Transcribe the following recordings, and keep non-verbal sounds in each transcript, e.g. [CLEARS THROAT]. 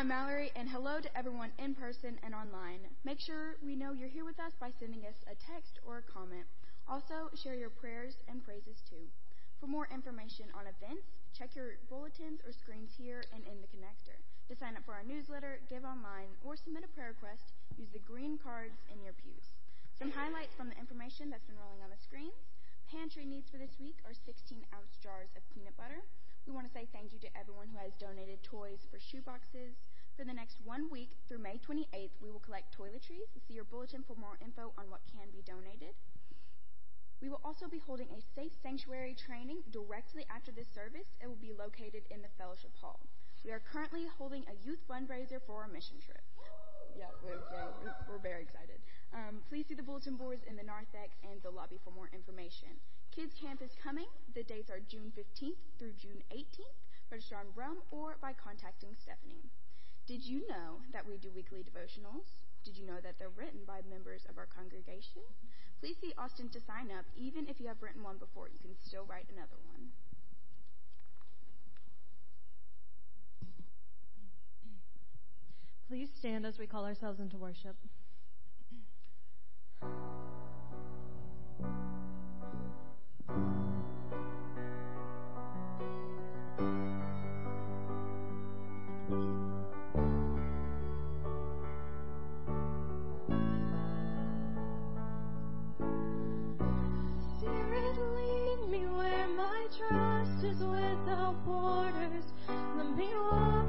I'm Mallory, and hello to everyone in person and online. Make sure we know you're here with us by sending us a text or a comment. Also, share your prayers and praises too. For more information on events, check your bulletins or screens here and in the connector. To sign up for our newsletter, give online, or submit a prayer request, use the green cards in your pews. Some highlights from the information that's been rolling on the screens. Pantry needs for this week are 16 ounce jars of peanut butter. We want to say thank you to everyone who has donated toys for shoeboxes, for the next one week through May 28th, we will collect toiletries. See your bulletin for more info on what can be donated. We will also be holding a safe sanctuary training directly after this service. It will be located in the fellowship hall. We are currently holding a youth fundraiser for our mission trip. Yeah, we're, we're, we're very excited. Um, please see the bulletin boards in the narthex and the lobby for more information. Kids Camp is coming. The dates are June 15th through June 18th. Register on Realm or by contacting Stephanie. Did you know that we do weekly devotionals? Did you know that they're written by members of our congregation? Please see Austin to sign up. Even if you have written one before, you can still write another one. Please stand as we call ourselves into worship. Peter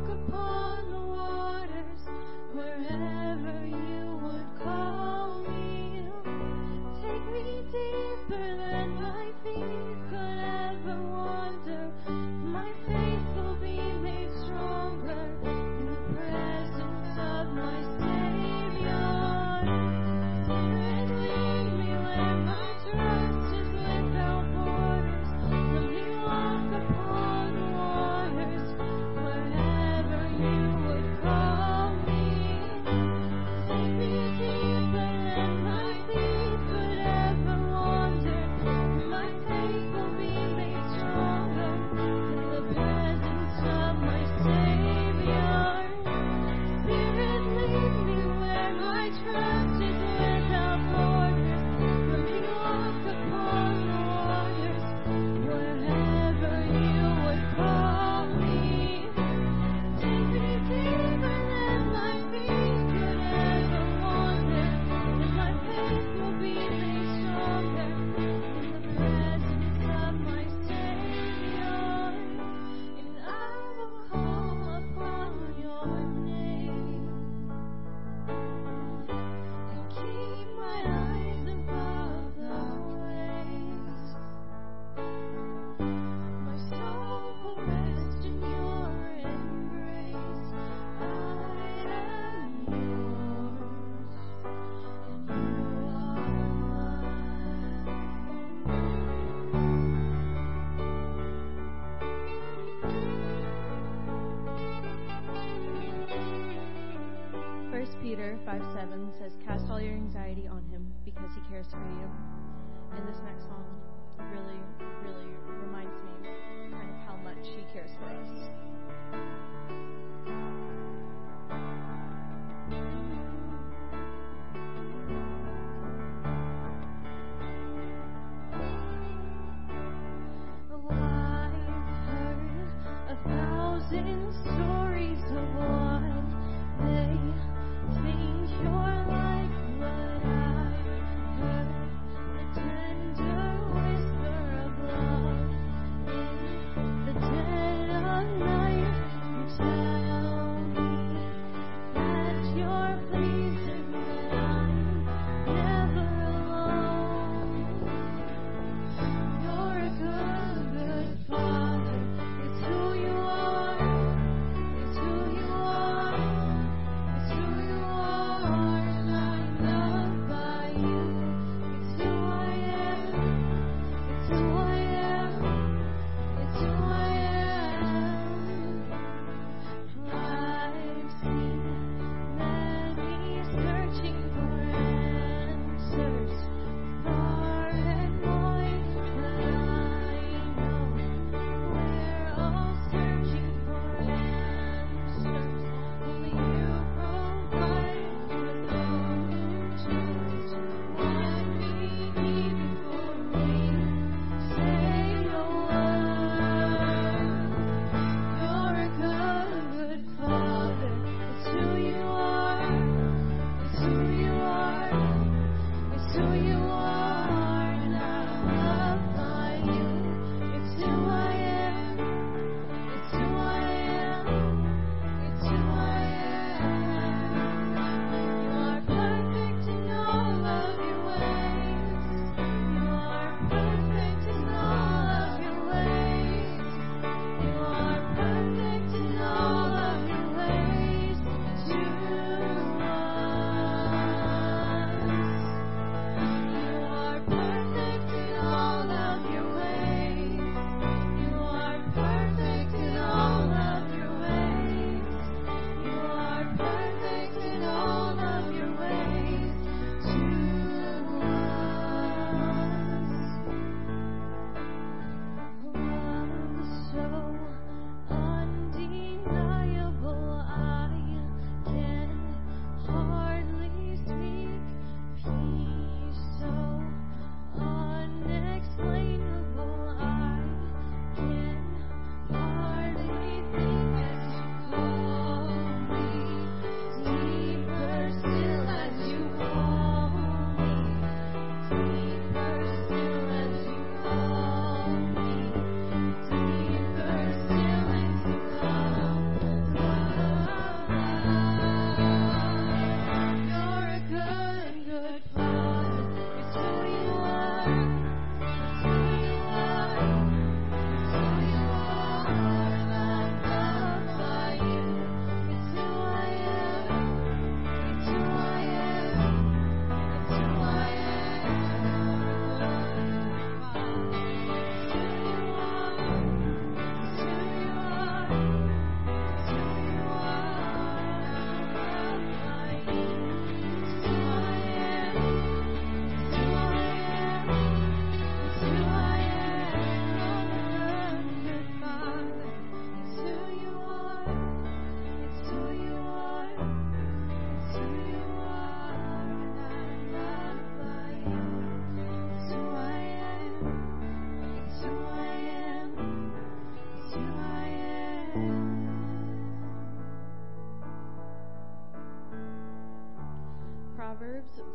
because he cares for you. And this next song really, really reminds me kind of how much he cares for us. The dead of night tell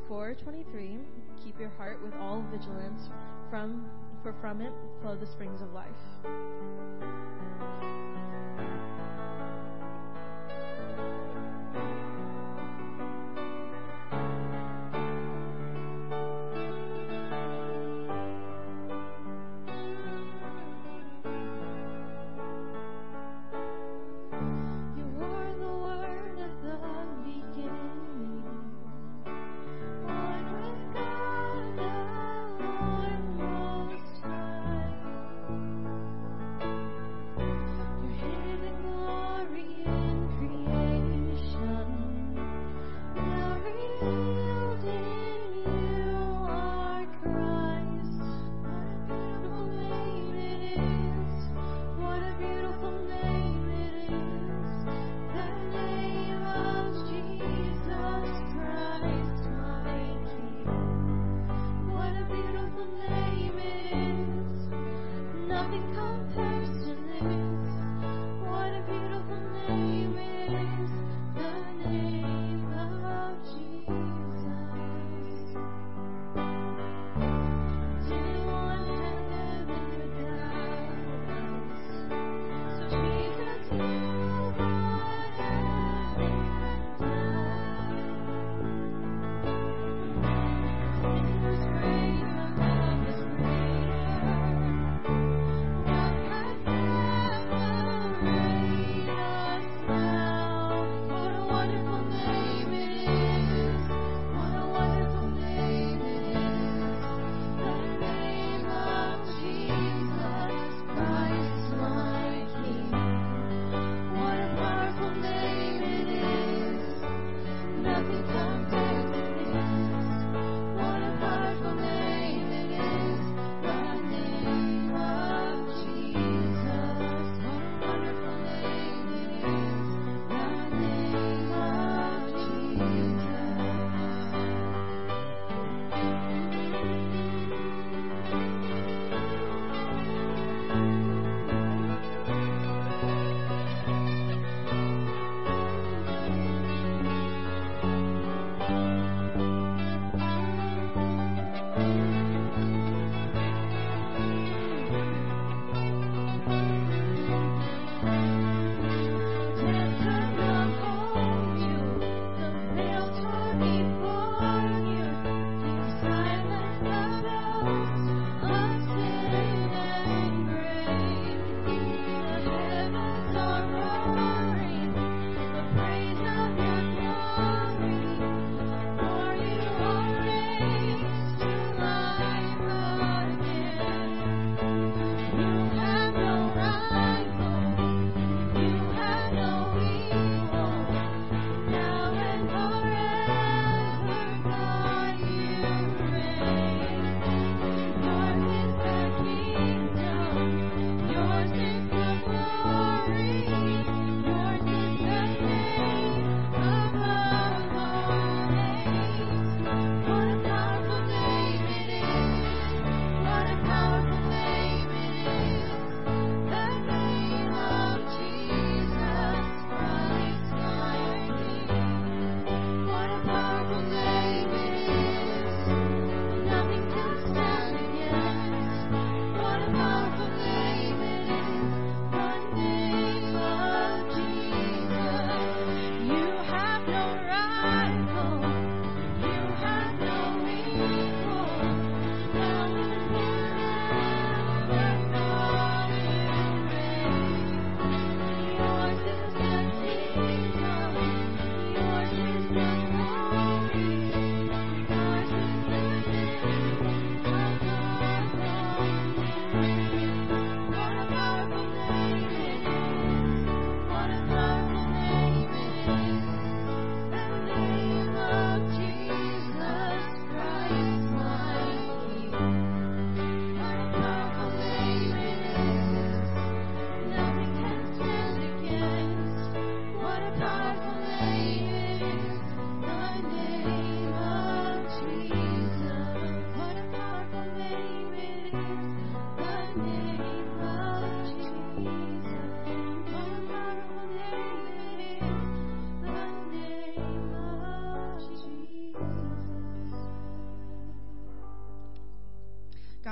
4:23, keep your heart with all vigilance, from for from it flow the springs of life.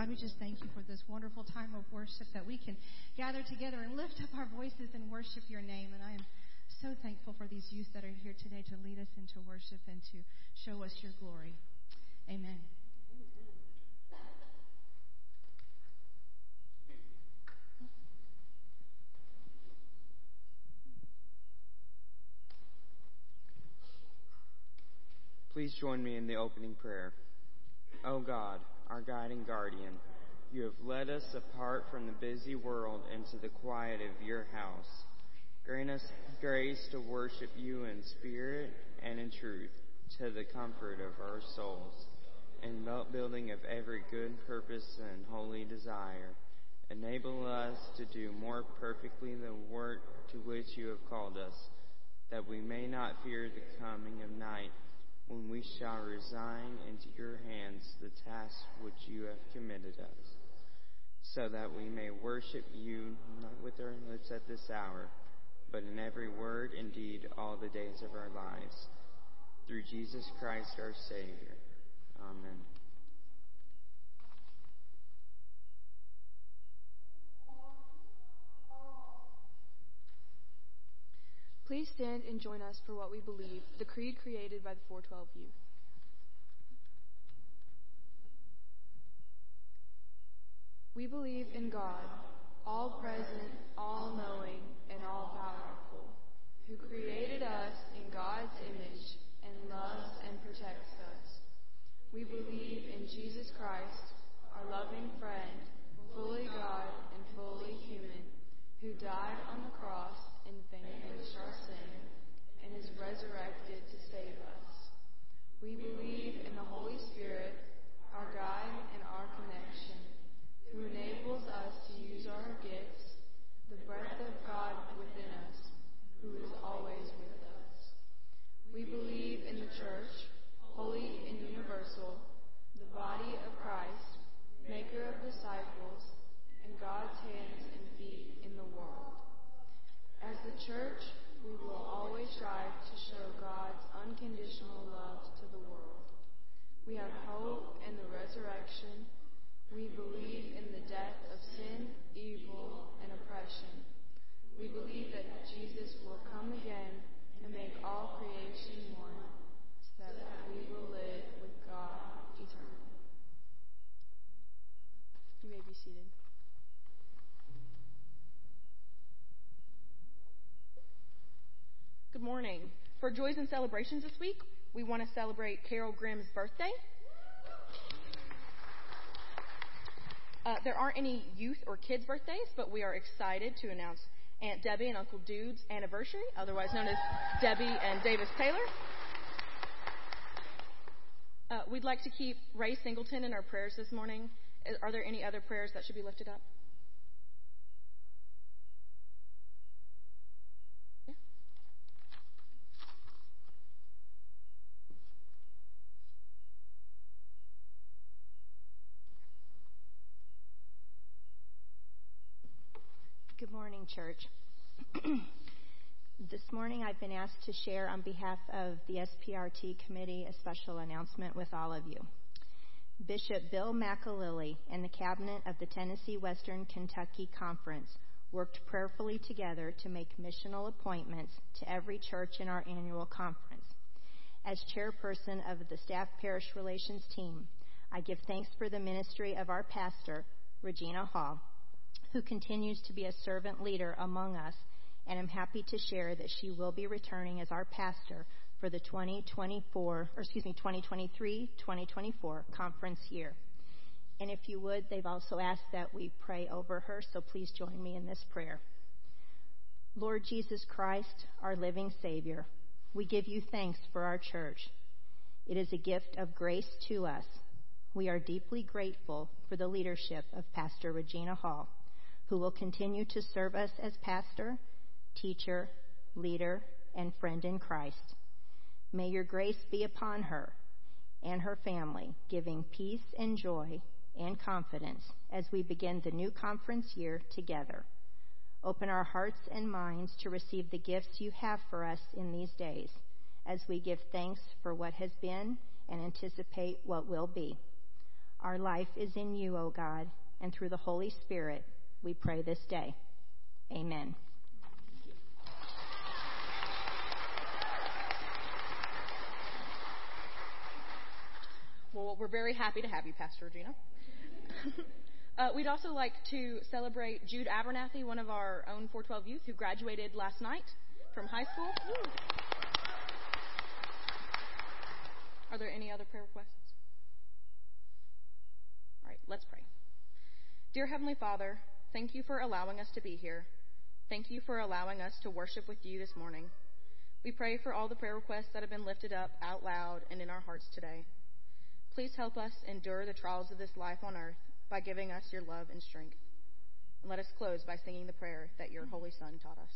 God, we just thank you for this wonderful time of worship that we can gather together and lift up our voices and worship your name. And I am so thankful for these youth that are here today to lead us into worship and to show us your glory. Amen. Please join me in the opening prayer. Oh God, our guiding guardian, you have led us apart from the busy world into the quiet of your house. Grant us grace to worship you in spirit and in truth, to the comfort of our souls, and building of every good purpose and holy desire. Enable us to do more perfectly the work to which you have called us, that we may not fear the coming of night when we shall resign into your hands the task which you have committed us, so that we may worship you not with our lips at this hour, but in every word and deed all the days of our lives. Through Jesus Christ our Savior. Amen. Please stand and join us for what we believe, the creed created by the 412 youth. We believe in God, all present, all knowing, and all powerful, who created us in God's image and loves and protects us. We believe in Jesus Christ, our loving friend, fully God and fully human, who died on the cross and vanquished sin and is resurrected to save us. We believe in the Holy Spirit, our guide and our connection, who enables us to use our gifts, the breath of God within us, who is always with us. We believe in the church, holy and universal, the body of Christ, maker of disciples, and God's hands and feet in the world. As the church, we will always strive to show God's unconditional love to the world. We have hope in the resurrection. We believe in the death of sin, evil, and oppression. We believe that Jesus will come again and make all creation one, so that we will live with God eternally. You may be seated. Good morning. For Joys and Celebrations this week, we want to celebrate Carol Grimm's birthday. Uh, there aren't any youth or kids' birthdays, but we are excited to announce Aunt Debbie and Uncle Dude's anniversary, otherwise known as Debbie and Davis Taylor. Uh, we'd like to keep Ray Singleton in our prayers this morning. Are there any other prayers that should be lifted up? Good morning, church. [CLEARS THROAT] this morning I've been asked to share on behalf of the SPRT committee a special announcement with all of you. Bishop Bill McAlilly and the cabinet of the Tennessee Western Kentucky Conference worked prayerfully together to make missional appointments to every church in our annual conference. As chairperson of the staff parish relations team, I give thanks for the ministry of our pastor, Regina Hall who continues to be a servant leader among us, and I'm happy to share that she will be returning as our pastor for the 2024, or excuse me, 2023-2024 conference year. And if you would, they've also asked that we pray over her, so please join me in this prayer. Lord Jesus Christ, our living Savior, we give you thanks for our church. It is a gift of grace to us. We are deeply grateful for the leadership of Pastor Regina Hall who will continue to serve us as pastor, teacher, leader, and friend in Christ. May your grace be upon her and her family, giving peace and joy and confidence as we begin the new conference year together. Open our hearts and minds to receive the gifts you have for us in these days as we give thanks for what has been and anticipate what will be. Our life is in you, O God, and through the Holy Spirit we pray this day. Amen. Well, we're very happy to have you, Pastor Regina. [LAUGHS] uh, we'd also like to celebrate Jude Abernathy, one of our own 412 youth who graduated last night from high school. Are there any other prayer requests? All right, let's pray. Dear Heavenly Father, thank you for allowing us to be here. Thank you for allowing us to worship with you this morning. We pray for all the prayer requests that have been lifted up out loud and in our hearts today. Please help us endure the trials of this life on earth by giving us your love and strength. And let us close by singing the prayer that your Holy Son taught us.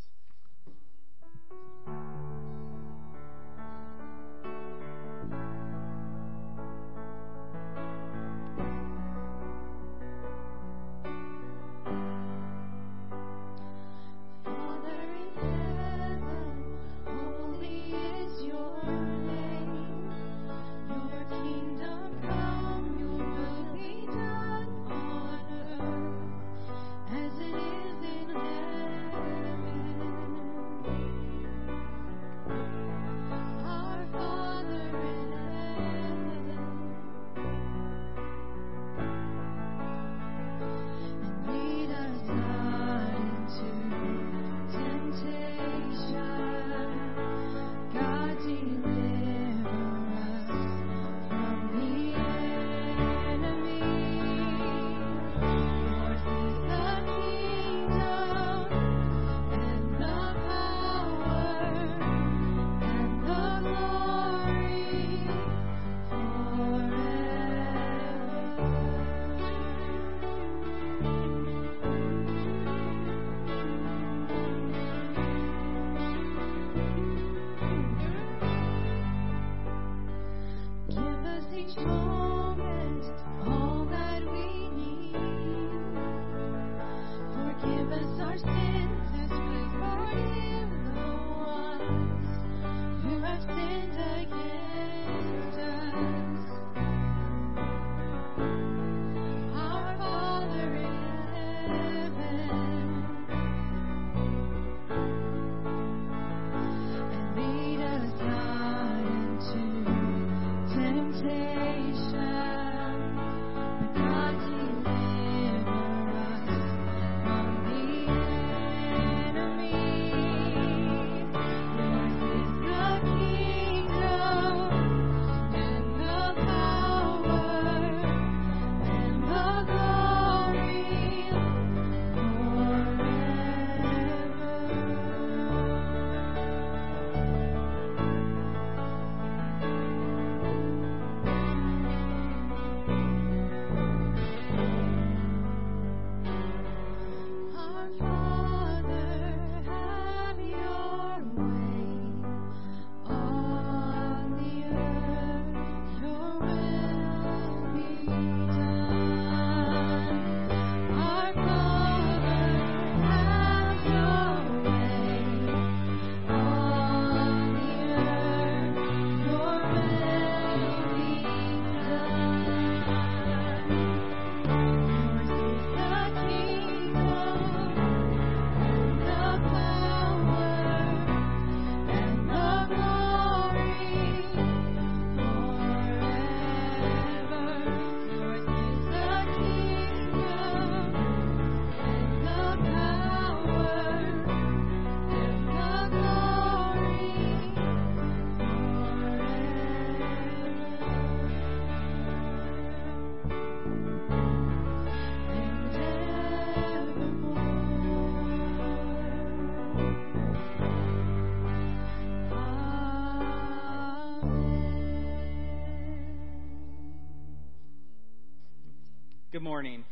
Good morning.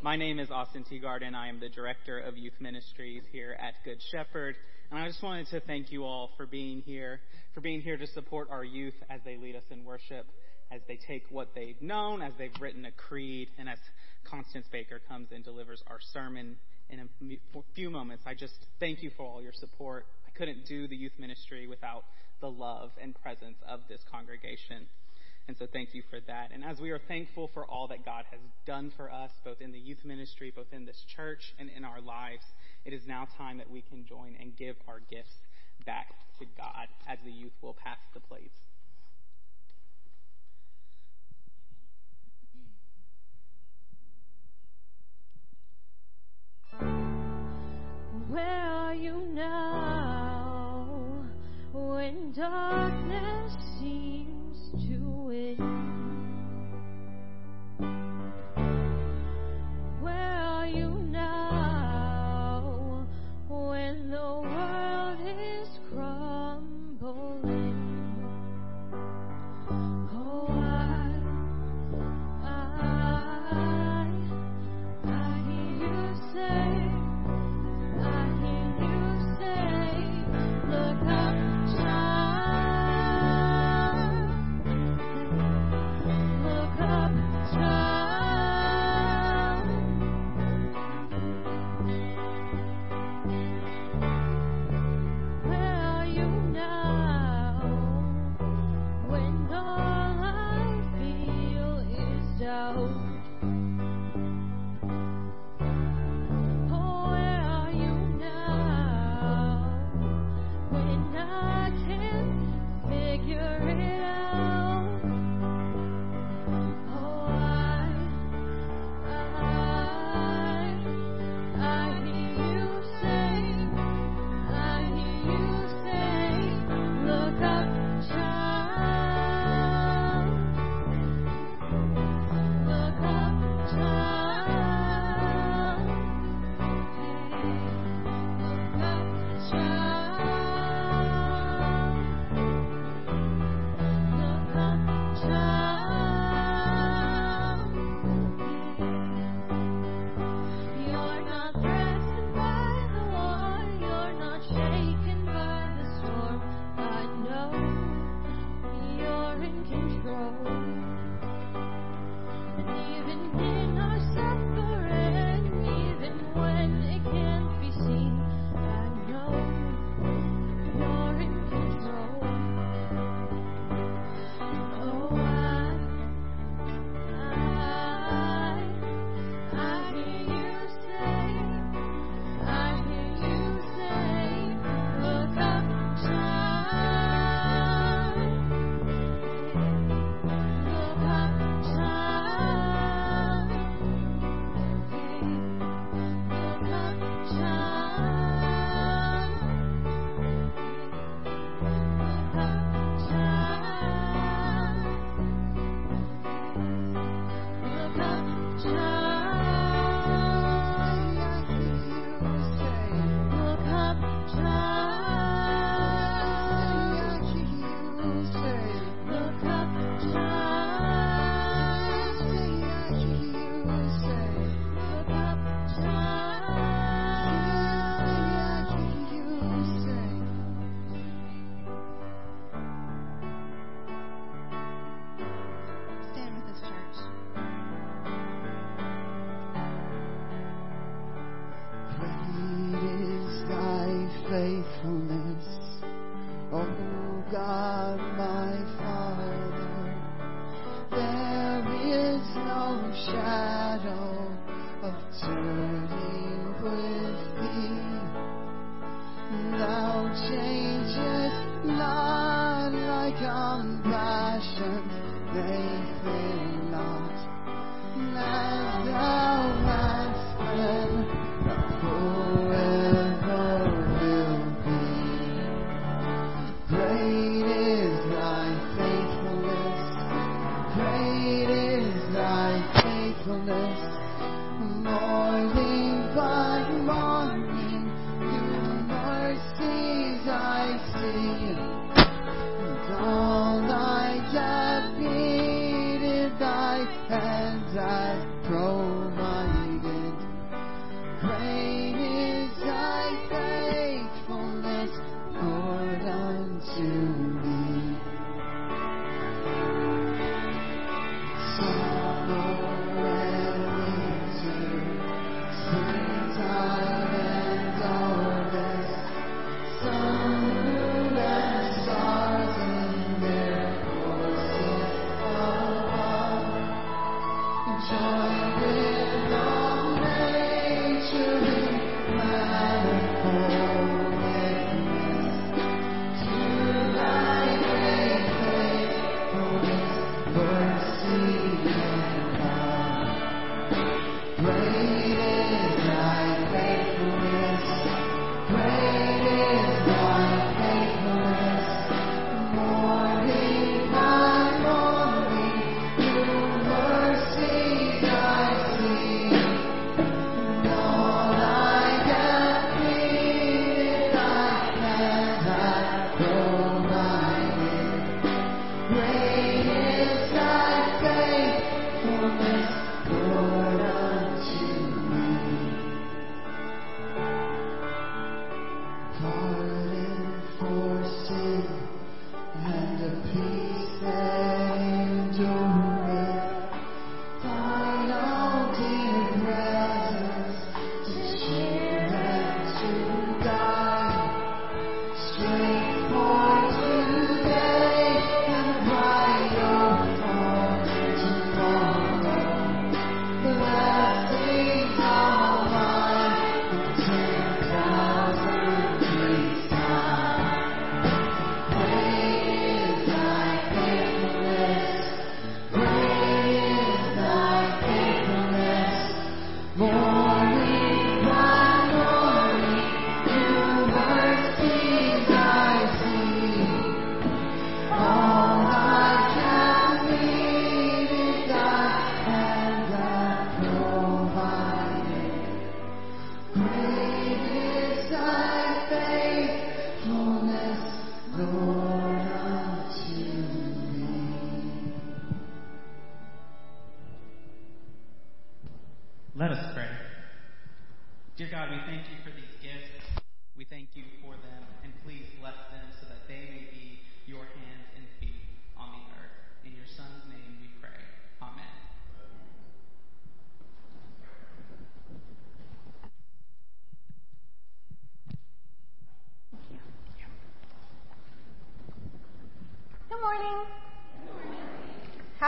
My name is Austin Teagarden. I am the Director of Youth Ministries here at Good Shepherd. And I just wanted to thank you all for being here, for being here to support our youth as they lead us in worship, as they take what they've known, as they've written a creed, and as Constance Baker comes and delivers our sermon in a few moments. I just thank you for all your support. I couldn't do the youth ministry without the love and presence of this congregation. And so thank you for that. And as we are thankful for all that God has done for us, both in the youth ministry, both in this church, and in our lives, it is now time that we can join and give our gifts back to God as the youth will pass the plates. Where are you now when darkness seems? with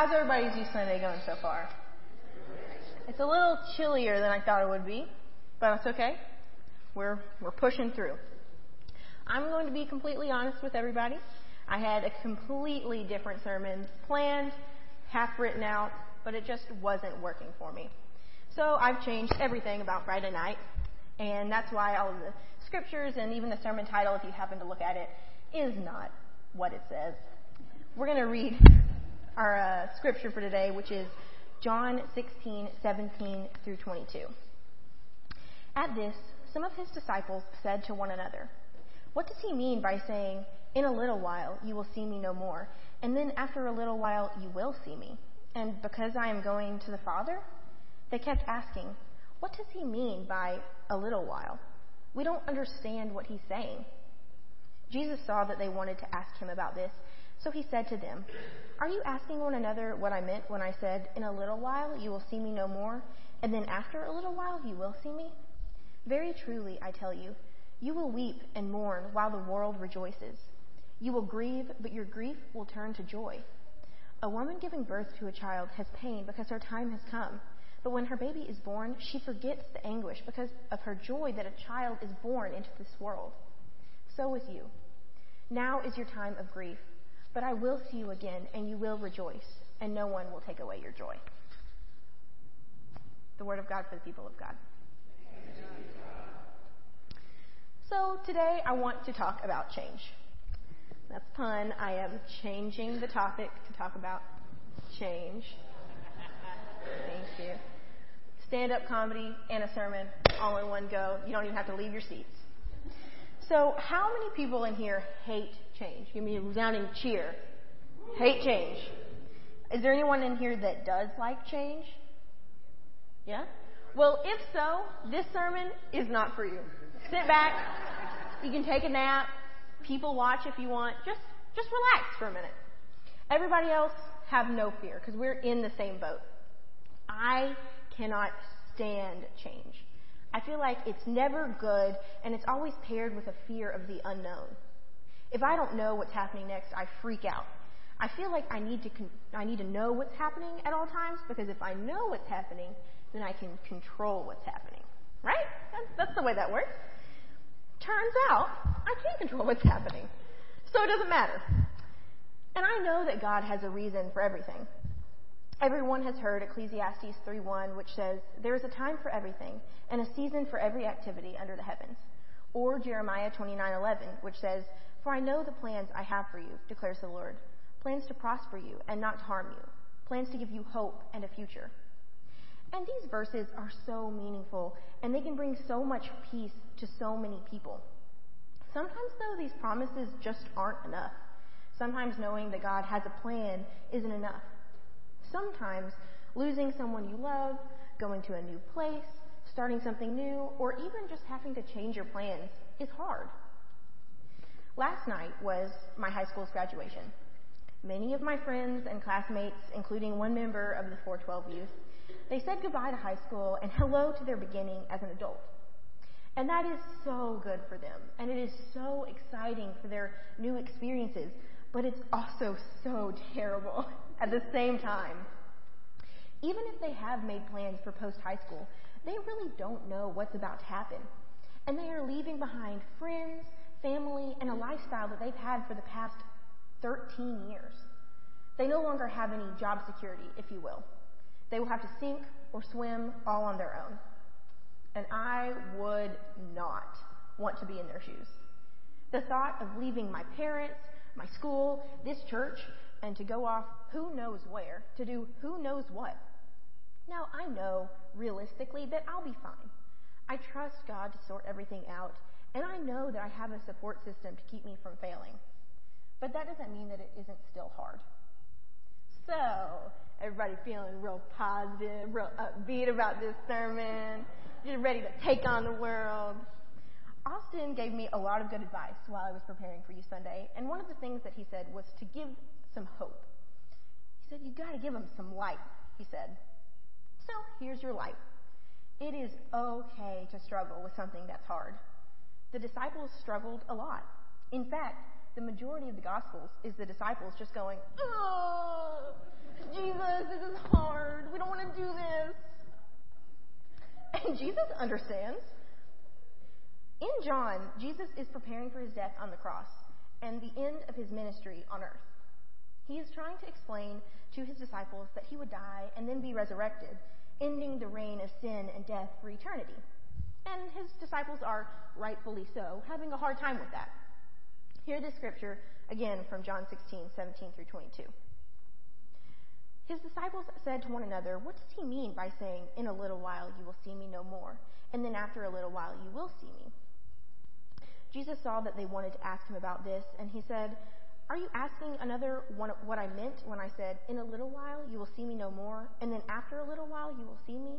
How's everybody's Youth Sunday going so far? It's a little chillier than I thought it would be, but that's okay. We're we're pushing through. I'm going to be completely honest with everybody. I had a completely different sermon planned, half written out, but it just wasn't working for me. So I've changed everything about Friday night, and that's why all of the scriptures and even the sermon title, if you happen to look at it, is not what it says. We're going to read our uh, scripture for today, which is John 16, 17 through 22. At this, some of his disciples said to one another, What does he mean by saying, In a little while you will see me no more, and then after a little while you will see me? And because I am going to the Father? They kept asking, What does he mean by a little while? We don't understand what he's saying. Jesus saw that they wanted to ask him about this, so he said to them, Are you asking one another what I meant when I said, In a little while you will see me no more, and then after a little while you will see me? Very truly, I tell you, you will weep and mourn while the world rejoices. You will grieve, but your grief will turn to joy. A woman giving birth to a child has pain because her time has come. But when her baby is born, she forgets the anguish because of her joy that a child is born into this world. So with you. Now is your time of grief, but I will see you again, and you will rejoice, and no one will take away your joy. The word of God for the people of God. So today I want to talk about change. That's pun. I am changing the topic to talk about change. Thank you. Stand up comedy and a sermon all in one go. You don't even have to leave your seats. So, how many people in here hate change? Give me a resounding cheer. Hate change. Is there anyone in here that does like change? Yeah? Well, if so, this sermon is not for you. Sit back. You can take a nap. People watch if you want. Just, just relax for a minute. Everybody else, have no fear because we're in the same boat. I cannot stand change. I feel like it's never good and it's always paired with a fear of the unknown. If I don't know what's happening next, I freak out. I feel like I need to con- I need to know what's happening at all times because if I know what's happening, then I can control what's happening. Right? That's, that's the way that works. Turns out I can't control what's happening, so it doesn't matter. And I know that God has a reason for everything. Everyone has heard Ecclesiastes 3:1, which says, "There is a time for everything, and a season for every activity under the heavens." Or Jeremiah 29:11, which says, "For I know the plans I have for you," declares the Lord, plans to prosper you and not to harm you, plans to give you hope and a future. And these verses are so meaningful, and they can bring so much peace to so many people. Sometimes, though, these promises just aren't enough. Sometimes knowing that God has a plan isn't enough. Sometimes losing someone you love, going to a new place, starting something new, or even just having to change your plans is hard. Last night was my high school's graduation. Many of my friends and classmates, including one member of the 412 youth, they said goodbye to high school and hello to their beginning as an adult. And that is so good for them, and it is so exciting for their new experiences, but it's also so terrible [LAUGHS] at the same time. Even if they have made plans for post high school, they really don't know what's about to happen. And they are leaving behind friends, family, and a lifestyle that they've had for the past 13 years. They no longer have any job security, if you will. They will have to sink or swim all on their own. And I would not want to be in their shoes. The thought of leaving my parents, my school, this church, and to go off who knows where to do who knows what. Now, I know realistically that I'll be fine. I trust God to sort everything out, and I know that I have a support system to keep me from failing. But that doesn't mean that it isn't still hard. So, everybody feeling real positive, real upbeat about this sermon, just ready to take on the world. Austin gave me a lot of good advice while I was preparing for Youth Sunday, and one of the things that he said was to give some hope. He said, You gotta give them some light, he said. So here's your light. It is okay to struggle with something that's hard. The disciples struggled a lot. In fact, the majority of the Gospels is the disciples just going, Oh, Jesus, this is hard. We don't want to do this. And Jesus understands. In John, Jesus is preparing for his death on the cross and the end of his ministry on earth. He is trying to explain to his disciples that he would die and then be resurrected, ending the reign of sin and death for eternity. And his disciples are, rightfully so, having a hard time with that. Hear this scripture again from John 16, 17 through 22. His disciples said to one another, What does he mean by saying, In a little while you will see me no more, and then after a little while you will see me? Jesus saw that they wanted to ask him about this, and he said, Are you asking another what I meant when I said, In a little while you will see me no more, and then after a little while you will see me?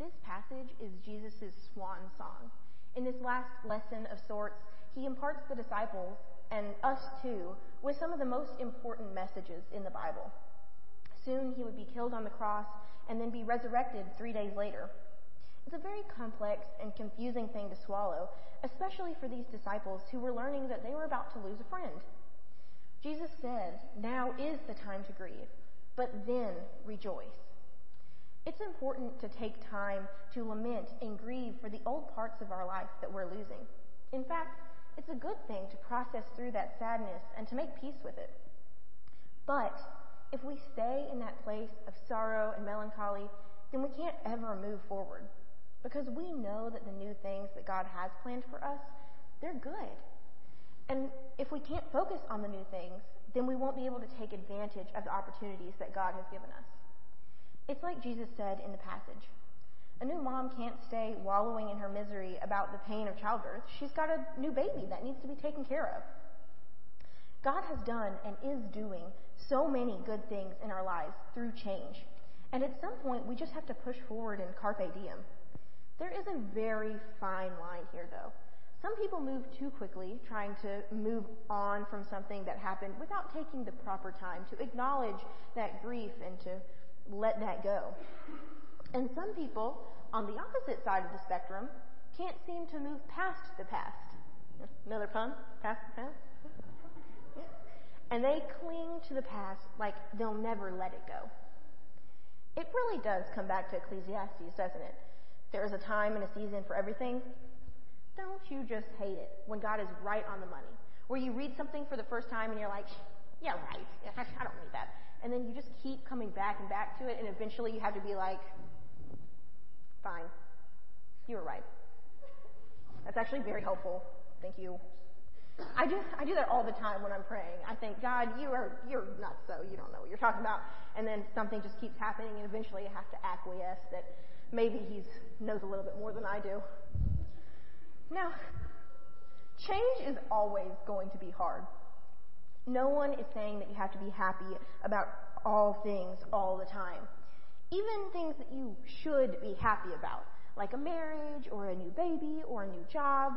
This passage is Jesus' swan song. In this last lesson of sorts, he imparts the disciples, and us too, with some of the most important messages in the Bible. Soon he would be killed on the cross and then be resurrected three days later. It's a very complex and confusing thing to swallow, especially for these disciples who were learning that they were about to lose a friend. Jesus said, Now is the time to grieve, but then rejoice. It's important to take time to lament and grieve for the old parts of our life that we're losing. In fact, it's a good thing to process through that sadness and to make peace with it. But if we stay in that place of sorrow and melancholy, then we can't ever move forward. Because we know that the new things that God has planned for us, they're good. And if we can't focus on the new things, then we won't be able to take advantage of the opportunities that God has given us. It's like Jesus said in the passage. A new mom can't stay wallowing in her misery about the pain of childbirth. She's got a new baby that needs to be taken care of. God has done and is doing so many good things in our lives through change. And at some point, we just have to push forward and carpe diem. There is a very fine line here, though. Some people move too quickly, trying to move on from something that happened without taking the proper time to acknowledge that grief and to let that go. And some people, on the opposite side of the spectrum, can't seem to move past the past. [LAUGHS] Another pun? Past the past? And they cling to the past like they'll never let it go. It really does come back to Ecclesiastes, doesn't it? There is a time and a season for everything. Don't you just hate it when God is right on the money? Where you read something for the first time and you're like, yeah, right. [LAUGHS] I don't need that. And then you just keep coming back and back to it, and eventually you have to be like, fine. You were right. That's actually very helpful. Thank you. I do I do that all the time when I'm praying. I think, God, you are you're nuts, so you don't know what you're talking about. And then something just keeps happening, and eventually I have to acquiesce that maybe he knows a little bit more than I do. Now, change is always going to be hard. No one is saying that you have to be happy about all things all the time. Even things that you should be happy about, like a marriage or a new baby or a new job.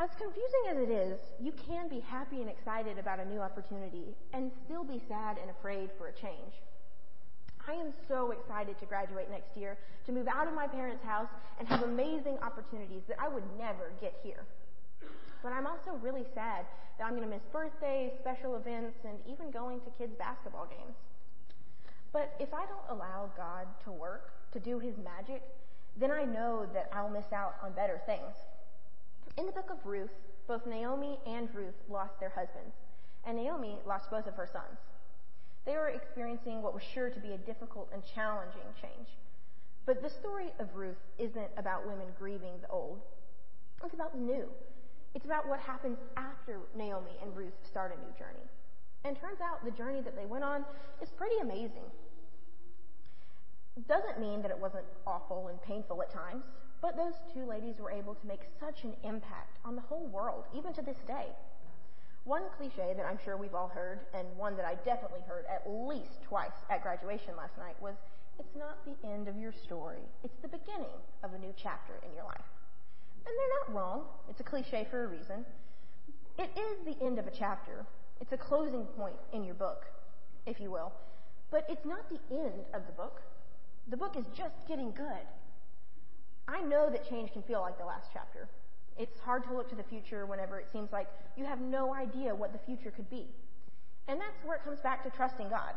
As confusing as it is, you can be happy and excited about a new opportunity and still be sad and afraid for a change. I am so excited to graduate next year, to move out of my parents' house and have amazing opportunities that I would never get here. But I'm also really sad that I'm going to miss birthdays, special events, and even going to kids' basketball games. But if I don't allow God to work, to do his magic, then I know that I'll miss out on better things. In the book of Ruth, both Naomi and Ruth lost their husbands, and Naomi lost both of her sons. They were experiencing what was sure to be a difficult and challenging change. But the story of Ruth isn't about women grieving the old. It's about the new. It's about what happens after Naomi and Ruth start a new journey. And turns out the journey that they went on is pretty amazing. Doesn't mean that it wasn't awful and painful at times, but those two ladies were able to make such an impact on the whole world, even to this day. One cliche that I'm sure we've all heard, and one that I definitely heard at least twice at graduation last night, was it's not the end of your story, it's the beginning of a new chapter in your life. And they're not wrong. It's a cliche for a reason. It is the end of a chapter. It's a closing point in your book, if you will. But it's not the end of the book. The book is just getting good. I know that change can feel like the last chapter. It's hard to look to the future whenever it seems like you have no idea what the future could be. And that's where it comes back to trusting God.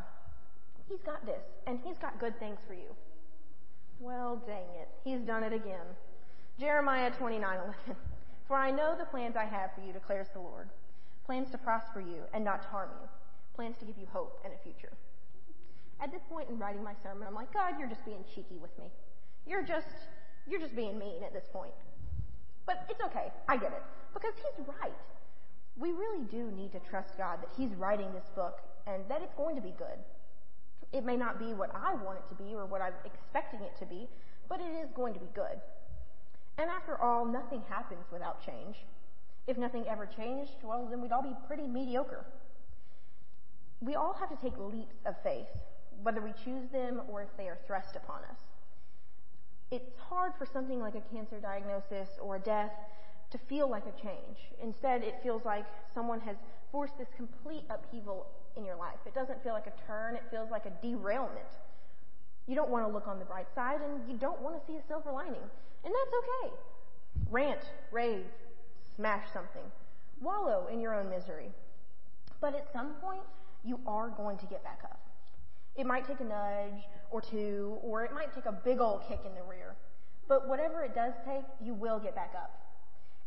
He's got this, and He's got good things for you. Well, dang it. He's done it again. Jeremiah 29:11. For I know the plans I have for you, declares the Lord. Plans to prosper you and not to harm you. Plans to give you hope and a future. At this point in writing my sermon, I'm like, God, you're just being cheeky with me. You're just, you're just being mean at this point. But it's okay. I get it. Because he's right. We really do need to trust God that he's writing this book and that it's going to be good. It may not be what I want it to be or what I'm expecting it to be, but it is going to be good. And after all, nothing happens without change. If nothing ever changed, well, then we'd all be pretty mediocre. We all have to take leaps of faith, whether we choose them or if they are thrust upon us it's hard for something like a cancer diagnosis or a death to feel like a change. Instead, it feels like someone has forced this complete upheaval in your life. It doesn't feel like a turn, it feels like a derailment. You don't want to look on the bright side and you don't want to see a silver lining. And that's okay. Rant, rave, smash something. Wallow in your own misery. But at some point, you are going to get back up. It might take a nudge or two, or it might take a big old kick in the rear. But whatever it does take, you will get back up.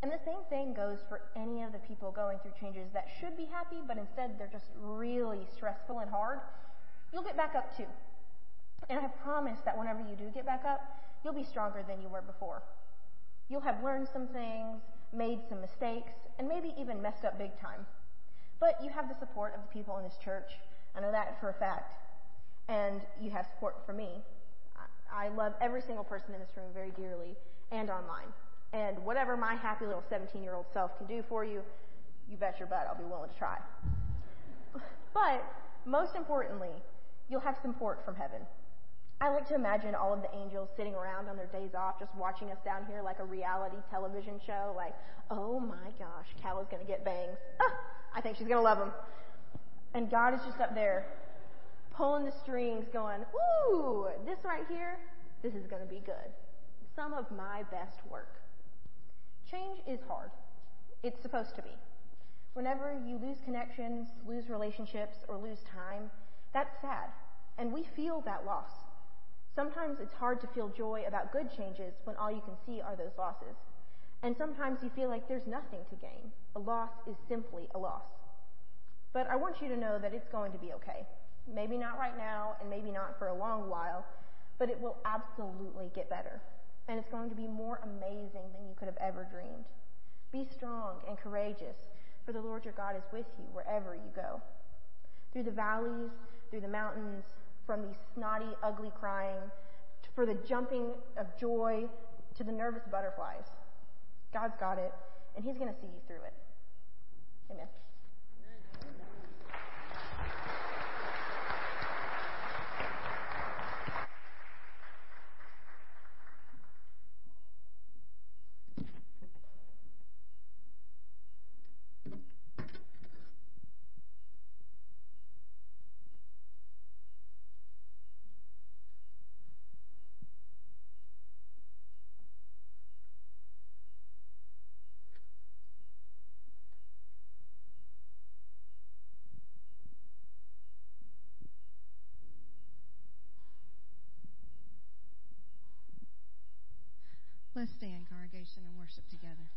And the same thing goes for any of the people going through changes that should be happy, but instead they're just really stressful and hard. You'll get back up too. And I promise that whenever you do get back up, you'll be stronger than you were before. You'll have learned some things, made some mistakes, and maybe even messed up big time. But you have the support of the people in this church. I know that for a fact and you have support from me. I love every single person in this room very dearly and online. And whatever my happy little 17 year old self can do for you, you bet your butt I'll be willing to try. But most importantly, you'll have support from heaven. I like to imagine all of the angels sitting around on their days off, just watching us down here like a reality television show, like, oh my gosh, Cal is going to get bangs. Ah, I think she's going to love him. And God is just up there pulling the strings, going, ooh, this right here, this is going to be good. Some of my best work. Change is hard. It's supposed to be. Whenever you lose connections, lose relationships, or lose time, that's sad. And we feel that loss. Sometimes it's hard to feel joy about good changes when all you can see are those losses. And sometimes you feel like there's nothing to gain. A loss is simply a loss. But I want you to know that it's going to be okay. Maybe not right now, and maybe not for a long while, but it will absolutely get better. And it's going to be more amazing than you could have ever dreamed. Be strong and courageous, for the Lord your God is with you wherever you go. Through the valleys, through the mountains, from the snotty, ugly crying, for the jumping of joy to the nervous butterflies. God's got it, and He's going to see you through it. Amen. Let's stand, congregation, and worship together.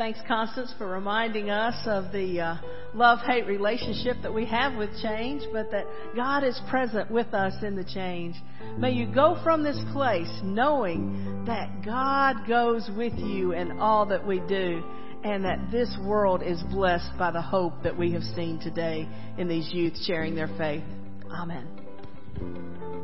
Thanks, Constance, for reminding us of the uh, love hate relationship that we have with change, but that God is present with us in the change. May you go from this place knowing that God goes with you in all that we do and that this world is blessed by the hope that we have seen today in these youth sharing their faith. Amen.